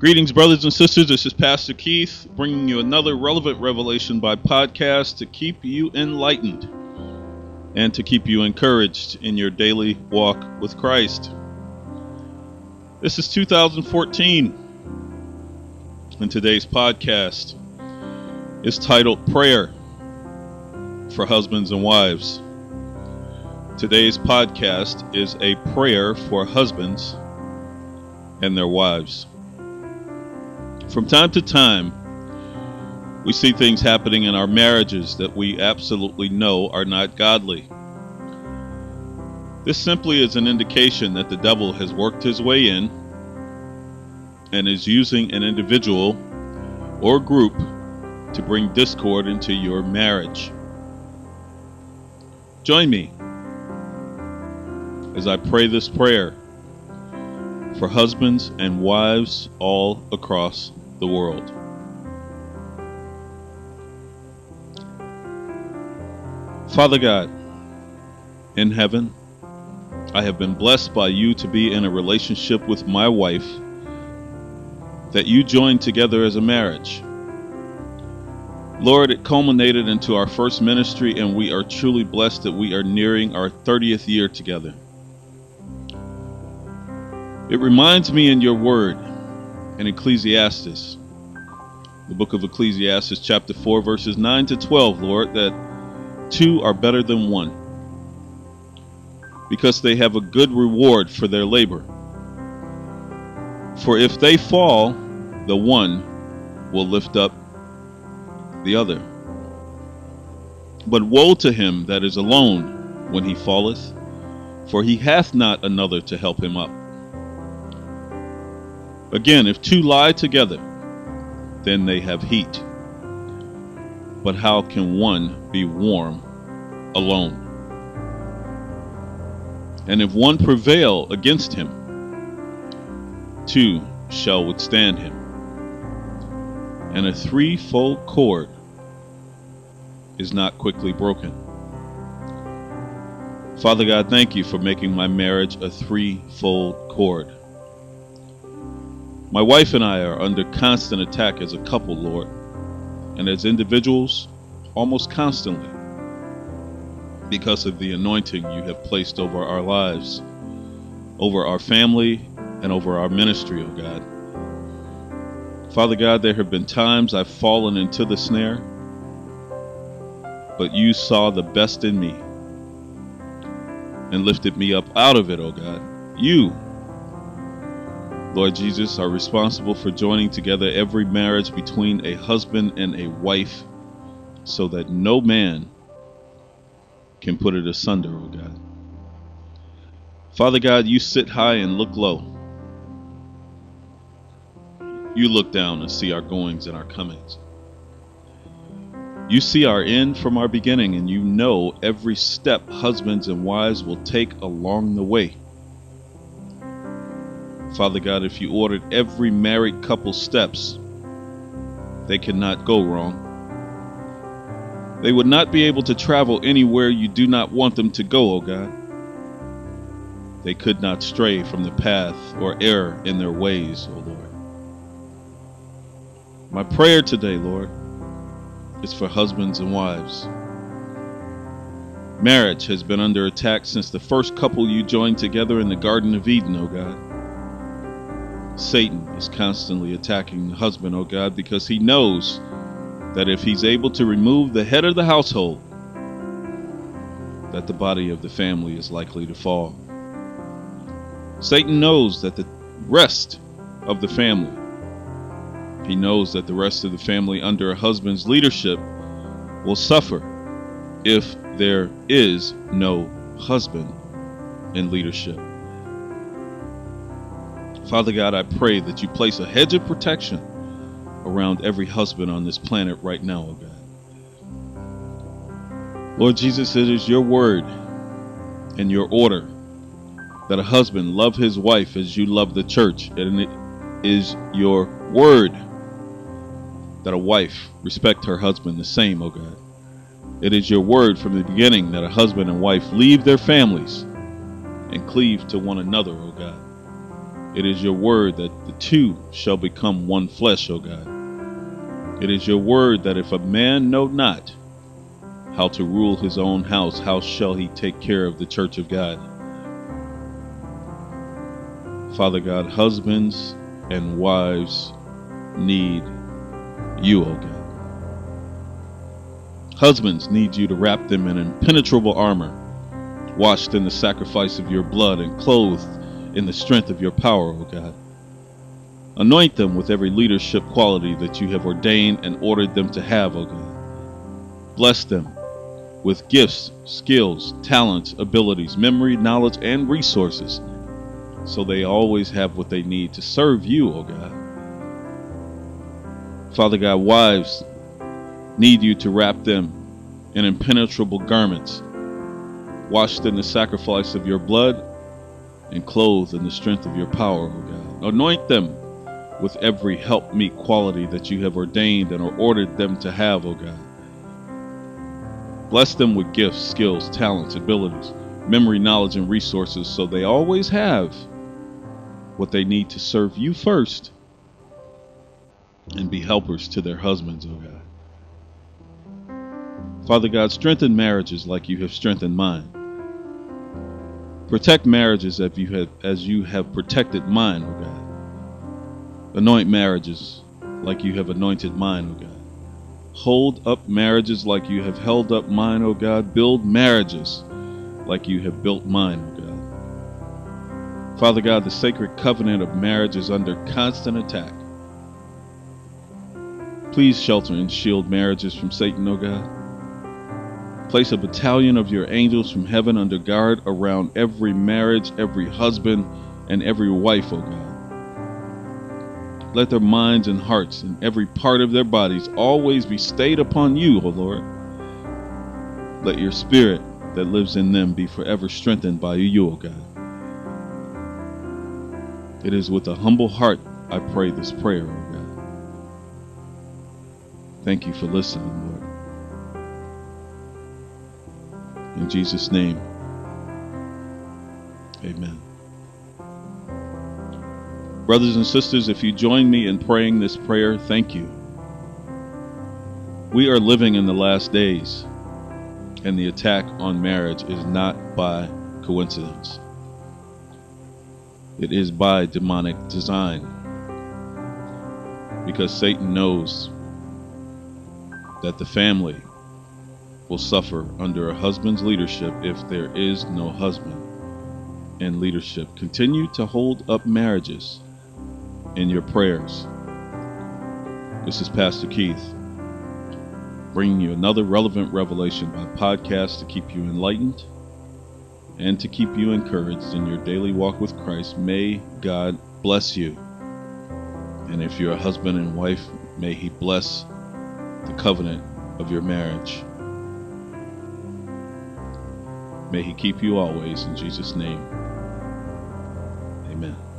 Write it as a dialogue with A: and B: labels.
A: Greetings, brothers and sisters. This is Pastor Keith bringing you another relevant revelation by podcast to keep you enlightened and to keep you encouraged in your daily walk with Christ. This is 2014, and today's podcast is titled Prayer for Husbands and Wives. Today's podcast is a prayer for husbands and their wives. From time to time, we see things happening in our marriages that we absolutely know are not godly. This simply is an indication that the devil has worked his way in and is using an individual or group to bring discord into your marriage. Join me as I pray this prayer for husbands and wives all across the world. Father God, in heaven, I have been blessed by you to be in a relationship with my wife that you joined together as a marriage. Lord, it culminated into our first ministry, and we are truly blessed that we are nearing our 30th year together. It reminds me in your word in Ecclesiastes, the book of Ecclesiastes, chapter 4, verses 9 to 12, Lord, that two are better than one because they have a good reward for their labor. For if they fall, the one will lift up the other. But woe to him that is alone when he falleth, for he hath not another to help him up. Again, if two lie together, then they have heat. But how can one be warm alone? And if one prevail against him, two shall withstand him. And a threefold cord is not quickly broken. Father God, thank you for making my marriage a threefold cord. My wife and I are under constant attack as a couple, Lord, and as individuals, almost constantly, because of the anointing you have placed over our lives, over our family, and over our ministry, oh God. Father God, there have been times I've fallen into the snare, but you saw the best in me and lifted me up out of it, oh God. You Lord Jesus, are responsible for joining together every marriage between a husband and a wife so that no man can put it asunder, O oh God. Father God, you sit high and look low. You look down and see our goings and our comings. You see our end from our beginning, and you know every step husbands and wives will take along the way. Father God, if you ordered every married couple's steps, they cannot go wrong. They would not be able to travel anywhere you do not want them to go, O oh God. They could not stray from the path or err in their ways, O oh Lord. My prayer today, Lord, is for husbands and wives. Marriage has been under attack since the first couple you joined together in the Garden of Eden, O oh God. Satan is constantly attacking the husband, oh God, because he knows that if he's able to remove the head of the household, that the body of the family is likely to fall. Satan knows that the rest of the family, he knows that the rest of the family under a husband's leadership will suffer if there is no husband in leadership. Father God, I pray that you place a hedge of protection around every husband on this planet right now, oh God. Lord Jesus, it is your word and your order that a husband love his wife as you love the church, and it is your word that a wife respect her husband the same, oh God. It is your word from the beginning that a husband and wife leave their families and cleave to one another, oh God. It is your word that the two shall become one flesh, O God. It is your word that if a man know not how to rule his own house, how shall he take care of the church of God? Father God, husbands and wives need you, O God. Husbands need you to wrap them in impenetrable armor, washed in the sacrifice of your blood and clothed in the strength of your power, O God. Anoint them with every leadership quality that you have ordained and ordered them to have, O God. Bless them with gifts, skills, talents, abilities, memory, knowledge, and resources so they always have what they need to serve you, O God. Father God, wives need you to wrap them in impenetrable garments, washed in the sacrifice of your blood and clothed in the strength of your power, O God. Anoint them with every help meet quality that you have ordained and ordered them to have, O God. Bless them with gifts, skills, talents, abilities, memory, knowledge, and resources so they always have what they need to serve you first and be helpers to their husbands, O God. Father God, strengthen marriages like you have strengthened mine. Protect marriages as you have, as you have protected mine, O God. Anoint marriages like you have anointed mine, O God. Hold up marriages like you have held up mine, O God. Build marriages like you have built mine, O God. Father God, the sacred covenant of marriage is under constant attack. Please shelter and shield marriages from Satan, O God. Place a battalion of your angels from heaven under guard around every marriage, every husband, and every wife, O God. Let their minds and hearts and every part of their bodies always be stayed upon you, O Lord. Let your spirit that lives in them be forever strengthened by you, O God. It is with a humble heart I pray this prayer, O God. Thank you for listening, In Jesus' name, amen. Brothers and sisters, if you join me in praying this prayer, thank you. We are living in the last days, and the attack on marriage is not by coincidence. It is by demonic design. Because Satan knows that the family will suffer under a husband's leadership if there is no husband in leadership. Continue to hold up marriages in your prayers. This is Pastor Keith bringing you another relevant revelation by podcast to keep you enlightened and to keep you encouraged in your daily walk with Christ. May God bless you. And if you're a husband and wife, may He bless the covenant of your marriage. May He keep you always in Jesus' name. Amen.